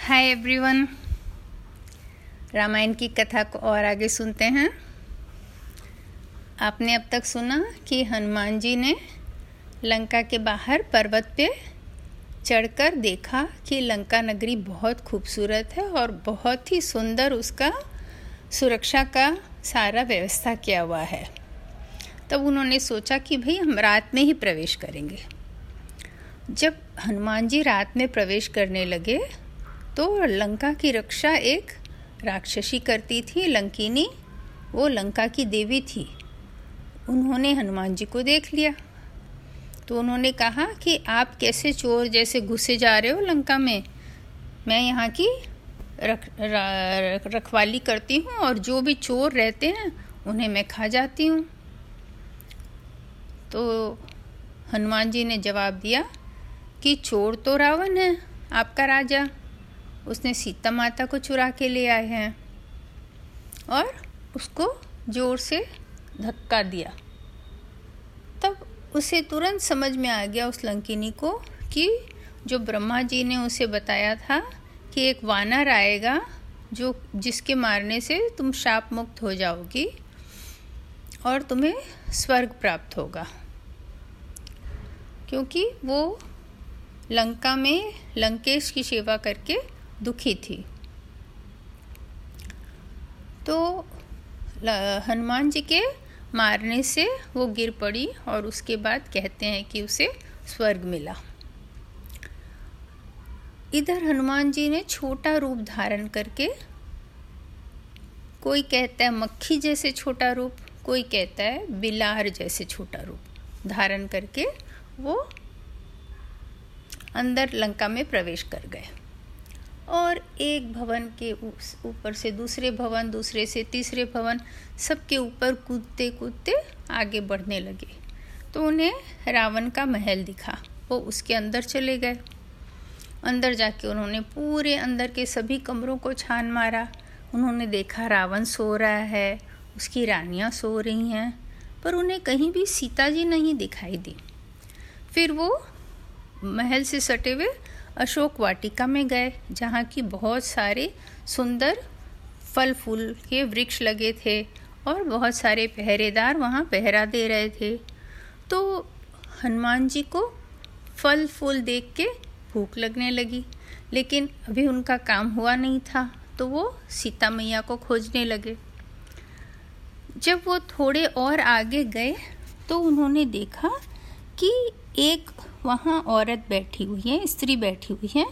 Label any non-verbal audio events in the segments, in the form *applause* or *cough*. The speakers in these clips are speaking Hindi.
हाय एवरीवन रामायण की कथा को और आगे सुनते हैं। आपने अब तक सुना कि हनुमान जी ने लंका के बाहर पर्वत पे चढ़कर देखा कि लंका नगरी बहुत खूबसूरत है और बहुत ही सुंदर उसका सुरक्षा का सारा व्यवस्था किया हुआ है। तब उन्होंने सोचा कि भाई, हम रात में ही प्रवेश करेंगे। जब हनुमान जी रात में प्रवेश करने लगे तो लंका की रक्षा एक राक्षसी करती थी, लंकिनी, वो लंका की देवी थी। उन्होंने हनुमान जी को देख लिया। तो उन्होंने कहा कि आप कैसे चोर जैसे घुसे जा रहे हो लंका में? मैं यहाँ की रख रखवाली करती हूँ और जो भी चोर रहते हैं, उन्हें मैं खा जाती हूँ। तो हनुमान जी ने जवाब दिया कि चोर तो रावण है, आपका राजा। उसने सीता माता को चुरा के ले आए हैं और उसको ज़ोर से धक्का दिया। तब उसे तुरंत समझ में आ गया उस लंकिनी को कि जो ब्रह्मा जी ने उसे बताया था कि एक वानर आएगा जो जिसके मारने से तुम शाप मुक्त हो जाओगी और तुम्हें स्वर्ग प्राप्त होगा। क्योंकि वो लंका में लंकेश की सेवा करके दुखी थी। तो हनुमान जी के मारने से वो गिर पड़ी और उसके बाद कहते हैं कि उसे स्वर्ग मिला। इधर हनुमान जी ने छोटा रूप धारण करके, कोई कहता है मक्खी जैसे छोटा रूप, कोई कहता है बिलार जैसे छोटा रूप धारण करके वो अंदर लंका में प्रवेश कर गए। और एक भवन के ऊपर से दूसरे भवन, दूसरे से तीसरे भवन, सबके ऊपर कूदते कूदते आगे बढ़ने लगे। तो उन्हें रावण का महल दिखा। वो उसके अंदर चले गए। अंदर जाके उन्होंने पूरे अंदर के सभी कमरों को छान मारा। उन्होंने देखा रावण सो रहा है, उसकी रानियाँ सो रही हैं, पर उन्हें कहीं भी सीता जी नहीं दिखाई दी। फिर वो महल से सटे हुए अशोक वाटिका में गए, जहाँ की बहुत सारे सुंदर फल फूल के वृक्ष लगे थे और बहुत सारे पहरेदार वहाँ पहरा दे रहे थे। तो हनुमान जी को फल फूल देख के भूख लगने लगी, लेकिन अभी उनका काम हुआ नहीं था तो वो सीता मैया को खोजने लगे। जब वो थोड़े और आगे गए तो उन्होंने देखा कि एक वहाँ औरत बैठी हुई है, स्त्री बैठी हुई है,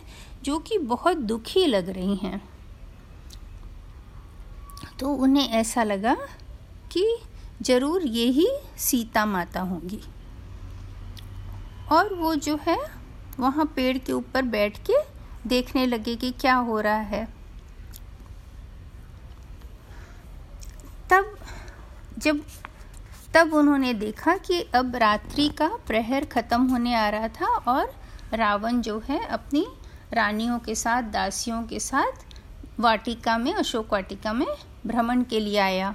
जो कि बहुत दुखी लग रही हैं। तो उन्हें ऐसा लगा कि ज़रूर ये ही सीता माता होंगी। और वो जो है, वहाँ पेड़ के ऊपर बैठ के देखने लगे कि क्या हो रहा है। तब जब तब उन्होंने देखा कि अब रात्रि का प्रहर खत्म होने आ रहा था और रावण जो है अपनी रानियों के साथ, दासियों के साथ वाटिका में, अशोक वाटिका में भ्रमण के लिए आया।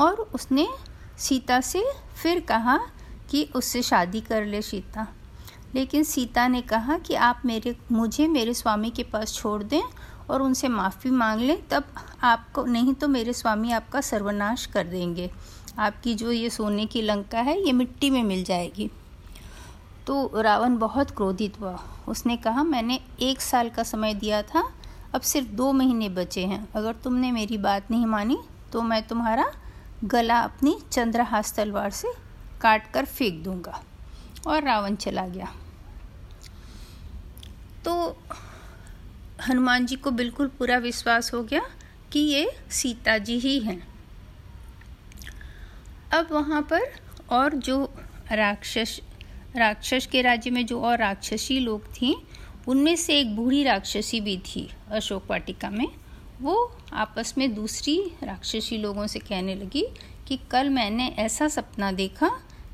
और उसने सीता से फिर कहा कि उससे शादी कर ले सीता। लेकिन सीता ने कहा कि आप मेरे, मुझे मेरे स्वामी के पास छोड़ दें और उनसे माफ़ी मांग लें, तब आपको, नहीं तो मेरे स्वामी आपका सर्वनाश कर देंगे। आपकी जो ये सोने की लंका है, ये मिट्टी में मिल जाएगी। तो रावण बहुत क्रोधित हुआ। उसने कहा, मैंने एक साल का समय दिया था, अब सिर्फ़ दो महीने बचे हैं। अगर तुमने मेरी बात नहीं मानी तो मैं तुम्हारा गला अपनी चंद्रहास तलवार से काट कर फेंक दूँगा। और रावण चला गया। तो हनुमान जी को बिल्कुल पूरा विश्वास हो गया कि ये सीता जी ही हैं। अब वहाँ पर और जो राक्षस राक्षस के राज्य में जो और राक्षसी लोग थी, उनमें से एक बूढ़ी राक्षसी भी थी अशोक वाटिका में। वो आपस में दूसरी राक्षसी लोगों से कहने लगी कि कल मैंने ऐसा सपना देखा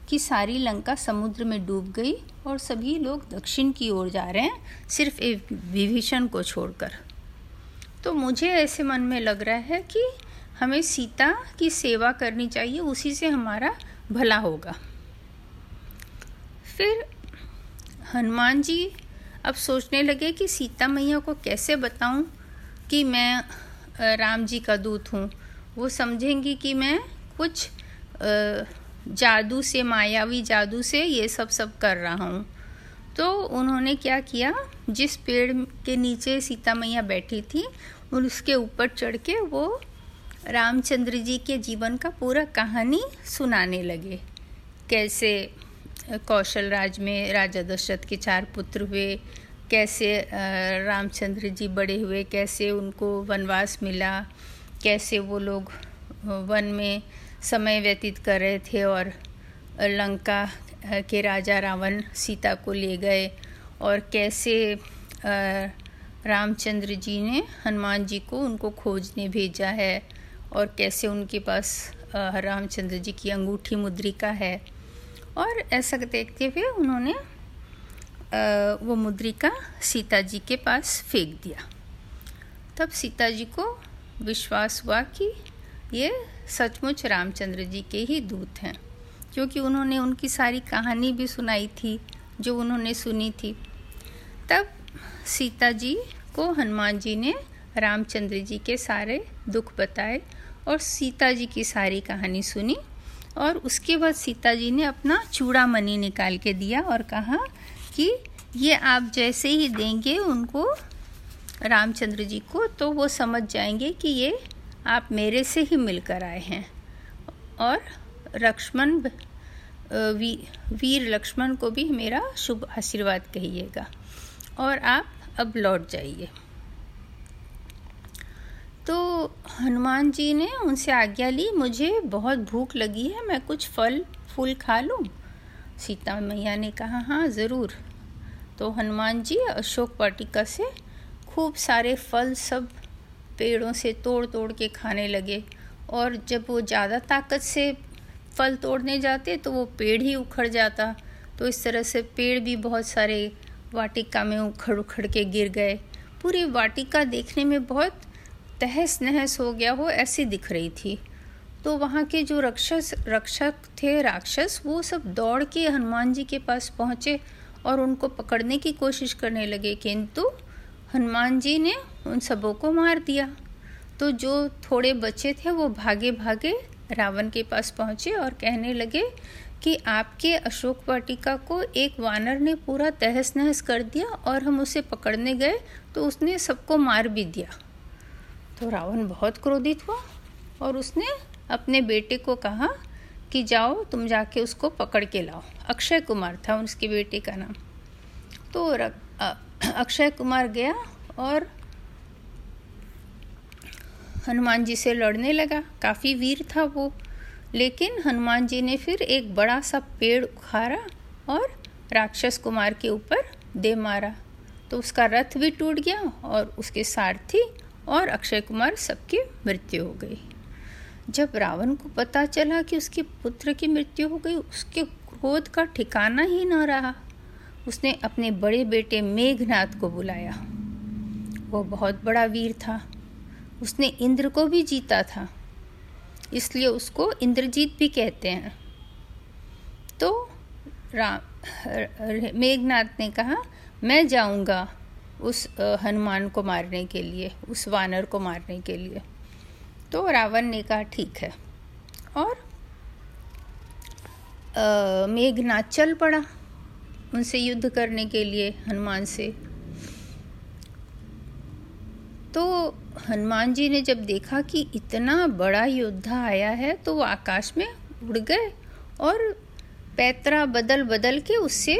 कि सारी लंका समुद्र में डूब गई और सभी लोग दक्षिण की ओर जा रहे हैं सिर्फ़ एक विभीषण को छोड़कर। तो मुझे ऐसे मन में लग रहा है कि हमें सीता की सेवा करनी चाहिए, उसी से हमारा भला होगा। फिर हनुमान जी अब सोचने लगे कि सीता मैया को कैसे बताऊँ कि मैं राम जी का दूत हूँ। वो समझेंगी कि मैं कुछ जादू से, मायावी जादू से ये सब सब कर रहा हूँ। तो उन्होंने क्या किया? जिस पेड़ के नीचे सीता मैया बैठी थी उसके ऊपर चढ़ के वो रामचंद्र जी के जीवन का पूरा कहानी सुनाने लगे। कैसे कौशल राज में राजा दशरथ के चार पुत्र हुए, कैसे रामचंद्र जी बड़े हुए, कैसे उनको वनवास मिला, कैसे वो लोग वन में समय व्यतीत कर रहे थे और लंका के राजा रावण सीता को ले गए और कैसे रामचंद्र जी ने हनुमान जी को उनको खोजने भेजा है। और कैसे उनके पास रामचंद्र जी की अंगूठी मुद्रिका है। और ऐसा देखते हुए उन्होंने वो मुद्रिका सीता जी के पास फेंक दिया। तब सीता जी को विश्वास हुआ कि ये सचमुच रामचंद्र जी के ही दूत हैं, क्योंकि उन्होंने उनकी सारी कहानी भी सुनाई थी, जो उन्होंने सुनी थी। तब सीता जी को हनुमान जी ने रामचंद्र जी के सारे दुख बताए और सीता जी की सारी कहानी सुनी और उसके बाद सीता जी ने अपना चूड़ा मनी निकाल के दिया और कहा कि ये आप जैसे ही देंगे उनको रामचंद्र जी को तो वो समझ जाएँगे कि ये आप मेरे से ही मिलकर आए हैं। और लक्ष्मण वी, वीर लक्ष्मण को भी मेरा शुभ आशीर्वाद कहिएगा। और आप अब लौट जाइए। तो हनुमान जी ने उनसे आज्ञा ली, मुझे बहुत भूख लगी है, मैं कुछ फल, फूल खा लूँ? सीता मैया ने कहा हाँ ज़रूर। तो हनुमान जी अशोक वाटिका से खूब सारे फल सब पेड़ों से तोड़ तोड़ के खाने लगे और जब वो ज़्यादा ताकत से फल तोड़ने जाते तो वो पेड़ ही उखड़ जाता। तो इस तरह से पेड़ भी बहुत सारे वाटिका में उखड़ उखड़ के गिर गए। पूरी वाटिका देखने में बहुत तहस नहस हो गया हो, ऐसी दिख रही थी। तो वहाँ के जो रक्षस, रक्षक थे, राक्षस, वो सब दौड़ के हनुमान जी के पास पहुँचे और उनको पकड़ने की कोशिश करने लगे, किंतु हनुमान जी ने उन सबों को मार दिया। तो जो थोड़े बच्चे थे, वो भागे भागे रावण के पास पहुँचे और कहने लगे कि आपके अशोक वाटिका को एक वानर ने पूरा तहस नहस कर दिया और हम उसे पकड़ने गए तो उसने सबको मार भी दिया। तो रावण बहुत क्रोधित हुआ और उसने अपने बेटे को कहा कि जाओ, तुम जाके उसको पकड़ के लाओ। अक्षय कुमार था उसके बेटे का नाम। तो अक्षय कुमार गया और हनुमान जी से लड़ने लगा। काफ़ी वीर था वो, लेकिन हनुमान जी ने फिर एक बड़ा सा पेड़ उखाड़ा और राक्षस कुमार के ऊपर दे मारा। तो उसका रथ भी टूट गया और उसके सारथी और अक्षय कुमार सबकी मृत्यु हो गई। जब रावण को पता चला कि उसके पुत्र की मृत्यु हो गई, उसके क्रोध का ठिकाना ही न रहा। उसने अपने बड़े बेटे मेघनाथ को बुलाया। वो बहुत बड़ा वीर था। उसने इंद्र को भी जीता था। इसलिए उसको इंद्रजीत भी कहते हैं। तो राम मेघनाथ ने कहा, मैं जाऊँगा। उस हनुमान को मारने के लिए, उस वानर को मारने के लिए। तो रावण ने कहा, ठीक है। और मेघनाथ चल पड़ा उनसे युद्ध करने के लिए हनुमान से। तो हनुमान जी ने जब देखा कि इतना बड़ा योद्धा आया है तो वो आकाश में उड़ गए और पैतरा बदल बदल के उससे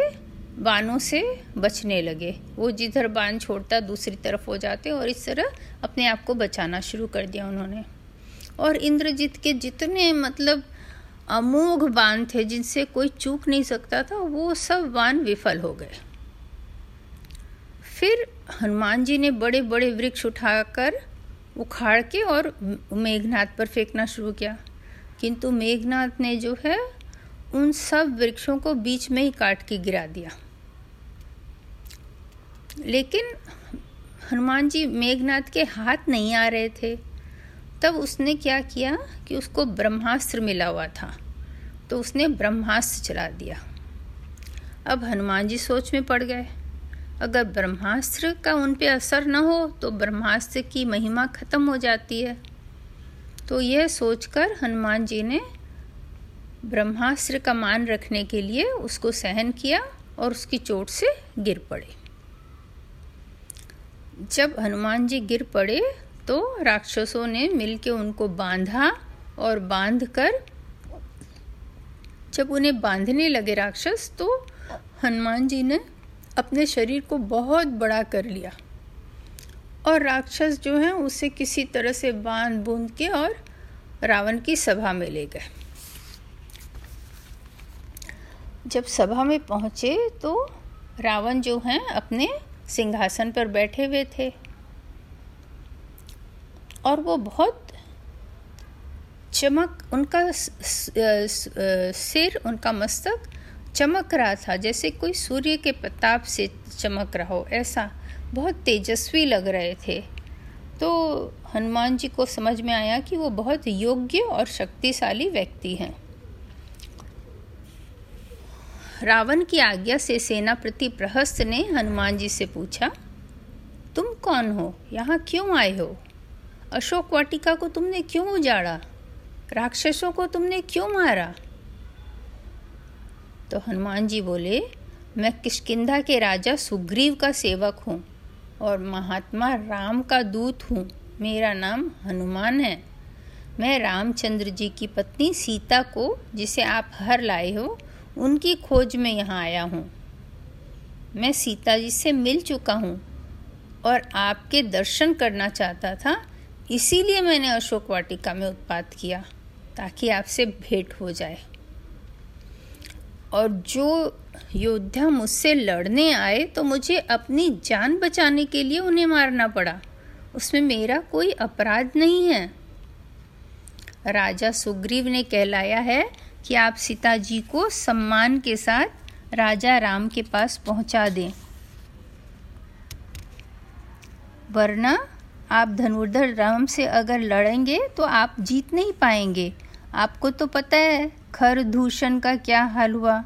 बानों से बचने लगे। वो जिधर बान छोड़ता, दूसरी तरफ़ हो जाते और इस तरह अपने आप को बचाना शुरू कर दिया उन्होंने। और इंद्रजीत के जितने मतलब अमोघ बाण थे, जिनसे कोई चूक नहीं सकता था, वो सब बाण विफल हो गए। फिर हनुमान जी ने बड़े बड़े वृक्ष उठाकर उखाड़ के और मेघनाथ पर फेंकना शुरू किया। किंतु मेघनाथ ने जो है उन सब वृक्षों को बीच में ही काट के गिरा दिया। लेकिन हनुमान जी मेघनाथ के हाथ नहीं आ रहे थे। तब उसने क्या किया कि उसको ब्रह्मास्त्र मिला हुआ था। तो उसने ब्रह्मास्त्र चला दिया। अब हनुमान जी सोच में पड़ गए। अगर ब्रह्मास्त्र का उन पे असर न हो तो ब्रह्मास्त्र की महिमा खत्म हो जाती है। तो यह सोचकर हनुमान जी ने ब्रह्मास्त्र का मान रखने के लिए उसको सहन किया और उसकी चोट से गिर पड़े। जब हनुमान जी गिर पड़े तो राक्षसों ने मिलके उनको बांधा और बांधकर, जब उन्हें बांधने लगे राक्षस तो हनुमान जी ने अपने शरीर को बहुत बड़ा कर लिया। और राक्षस जो हैं, उसे किसी तरह से बाँध बूंद के और रावण की सभा में ले गए। जब सभा में पहुँचे तो रावण जो हैं अपने सिंहासन पर बैठे हुए थे। और वो बहुत चमक, उनका सिर, उनका मस्तक चमक रहा था, जैसे कोई सूर्य के प्रताप से चमक रहा हो, ऐसा बहुत तेजस्वी लग रहे थे। तो हनुमान जी को समझ में आया कि वो बहुत योग्य और शक्तिशाली व्यक्ति हैं। रावण की आज्ञा से सेनापति प्रहस्त ने हनुमान जी से पूछा, तुम कौन हो? यहाँ क्यों आए हो? अशोक वाटिका को तुमने क्यों उजाड़ा? राक्षसों को तुमने क्यों मारा? तो हनुमान जी बोले, मैं किशकिंधा के राजा सुग्रीव का सेवक हूँ और महात्मा राम का दूत हूँ। मेरा नाम हनुमान है। मैं रामचंद्र जी की पत्नी सीता को, जिसे आप हर लाए हो उनकी खोज में यहाँ आया हूँ। मैं सीता जी से मिल चुका हूँ और आपके दर्शन करना चाहता था, इसीलिए मैंने अशोक वाटिका में उत्पात किया, ताकि आपसे भेंट हो जाए। और जो योद्धा मुझसे लड़ने आए तो मुझे अपनी जान बचाने के लिए उन्हें मारना पड़ा। उसमें मेरा कोई अपराध नहीं है। राजा सुग्रीव ने कहलाया है कि आप सीता जी को सम्मान के साथ राजा राम के पास पहुँचा दें। वरना आप धनुर्धर राम से अगर लड़ेंगे तो आप जीत नहीं पाएँगे। आपको तो पता है, खर दूषण का क्या हाल हुआ।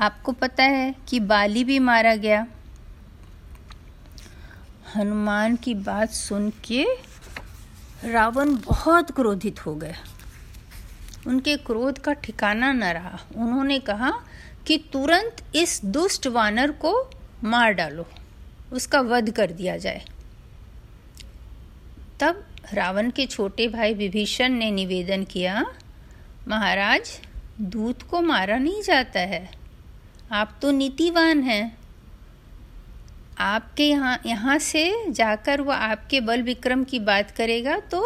आपको पता है कि बाली भी मारा गया। हनुमान की बात सुन के रावण बहुत क्रोधित हो गया उनके क्रोध का ठिकाना न रहा। उन्होंने कहा कि तुरंत इस दुष्ट वानर को मार डालो। उसका वध कर दिया जाए। तब रावण के छोटे भाई विभीषण ने निवेदन किया, महाराज, दूत को मारा नहीं जाता है। आप तो नीतिवान हैं। आपके यहाँ यहाँ से जाकर वह आपके बल विक्रम की बात करेगा तो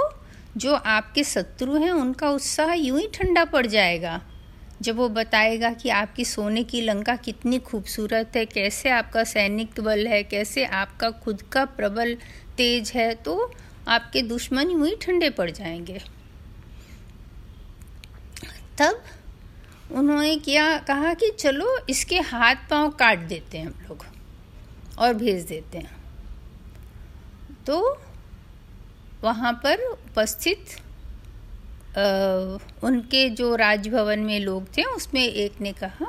जो आपके शत्रु हैं, उनका उत्साह यूँ ही ठंडा पड़ जाएगा। जब वो बताएगा कि आपकी सोने की लंका कितनी खूबसूरत है, कैसे आपका सैनिक बल है, कैसे आपका खुद का प्रबल तेज है तो आपके दुश्मन यूँ ही ठंडे पड़ जाएँगे। तब उन्होंने क्या, कहा कि चलो इसके हाथ पाँव काट देते हैं हम लोग और भेज देते हैं। तो वहाँ पर उपस्थित उनके जो राजभवन में लोग थे, उसमें एक ने कहा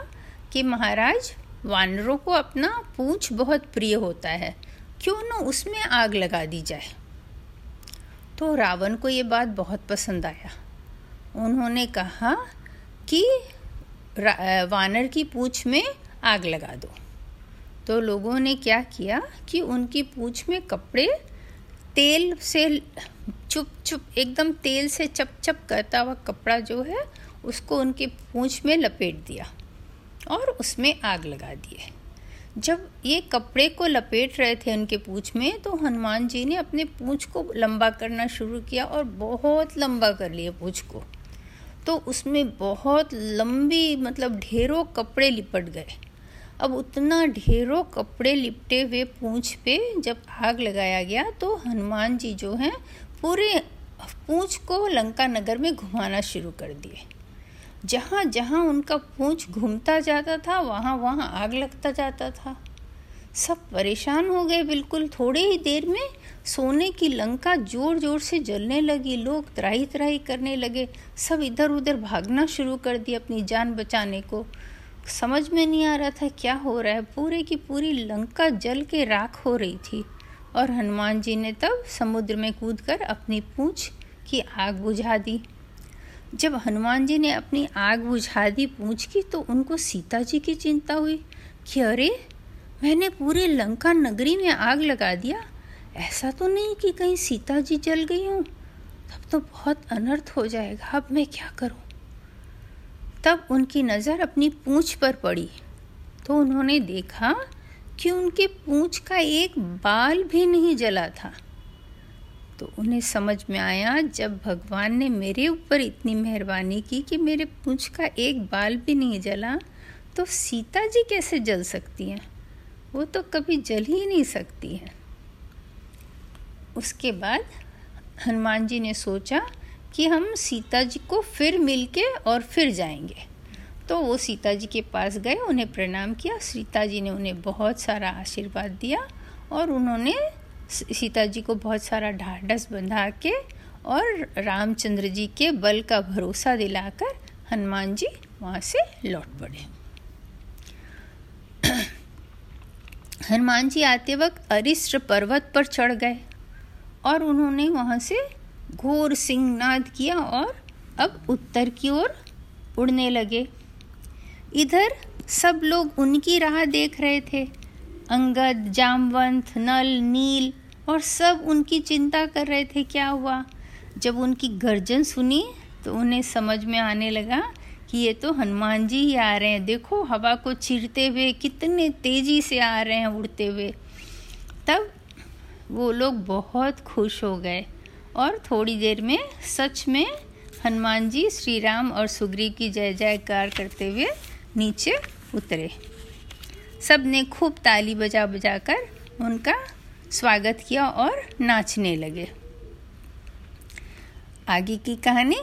कि महाराज, वानरों को अपना पूंछ बहुत प्रिय होता है, क्यों न उसमें आग लगा दी जाए? तो रावण को ये बात बहुत पसंद आया। उन्होंने कहा कि वानर की पूंछ में आग लगा दो। तो लोगों ने क्या किया कि उनकी पूंछ में कपड़े तेल से चुप चुप, एकदम तेल से चप चप करता हुआ कपड़ा जो है, उसको उनकी पूंछ में लपेट दिया और उसमें आग लगा दिए जब ये कपड़े को लपेट रहे थे उनके पूंछ में तो हनुमान जी ने अपने पूंछ को लंबा करना शुरू किया और बहुत लंबा कर लिया पूंछ को। तो उसमें बहुत लंबी मतलब ढेरों कपड़े लिपट गए। अब उतना ढेरों कपड़े लिपटे हुए पूंछ पे जब आग लगाया गया तो हनुमान जी जो हैं, पूरे पूंछ को लंका नगर में घुमाना शुरू कर दिए। जहाँ जहाँ उनका पूंछ घूमता जाता था, वहाँ वहाँ आग लगता जाता था। सब परेशान हो गए बिल्कुल। थोड़े ही देर में सोने की लंका ज़ोर ज़ोर से जलने लगी, लोग त्राही त्राही करने लगे। सब इधर उधर भागना शुरू कर दिए अपनी जान बचाने को। समझ में नहीं आ रहा था क्या हो रहा है। पूरे की पूरी लंका जल के राख हो रही थी और हनुमान जी ने तब समुद्र में कूदकर अपनी पूँछ की आग बुझा दी। जब हनुमान जी ने अपनी आग बुझा दी पूँछ की तो उनको सीता जी की चिंता हुई कि अरे, मैंने पूरे लंका नगरी में आग लगा दिया। ऐसा तो नहीं कि कहीं सीता जी जल गई हूँ। तब तो बहुत अनर्थ हो जाएगा। अब मैं क्या करूँ? तब उनकी नज़र अपनी पूंछ पर पड़ी। तो उन्होंने देखा कि उनके पूंछ का एक बाल भी नहीं जला था। तो उन्हें समझ में आया, जब भगवान ने मेरे ऊपर इतनी मेहरबानी की कि मेरे पूंछ का एक बाल भी नहीं जला तो सीता जी कैसे जल सकती हैं? वो तो कभी जल ही नहीं सकती हैं। उसके बाद हनुमान जी ने सोचा कि हम सीता जी को फिर मिलके और फिर जाएँगे। तो वो सीता जी के पास गए, उन्हें प्रणाम किया। सीता जी ने उन्हें बहुत सारा आशीर्वाद दिया और उन्होंने सीता जी को बहुत सारा ढाढ़स बंधा के और रामचंद्र जी के बल का भरोसा दिलाकर हनुमान जी वहाँ से लौट पड़े। *clears throat* हनुमान जी आते वक्त अरिष्ट पर्वत पर चढ़ गए और उन्होंने वहाँ से घोर सिंहनाद किया और अब उत्तर की ओर उड़ने लगे। इधर सब लोग उनकी राह देख रहे थे। अंगद, जामवंत, नल, नील और सब उनकी चिंता कर रहे थे, क्या हुआ? जब उनकी गर्जन सुनी तो उन्हें समझ में आने लगा कि ये तो हनुमान जी ही आ रहे हैं। देखो, हवा को चीरते हुए, कितने तेज़ी से आ रहे हैं उड़ते हुए। तब वो लोग बहुत खुश हो गए। और थोड़ी देर में, सच में, हनुमान जी श्री राम और सुग्रीव की जय जयकार करते हुए नीचे उतरे। सबने खूब ताली बजा बजा कर उनका स्वागत किया और नाचने लगे। आगे की कहानी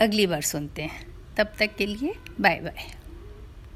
अगली बार सुनते हैं। तब तक के लिए बाय बाय।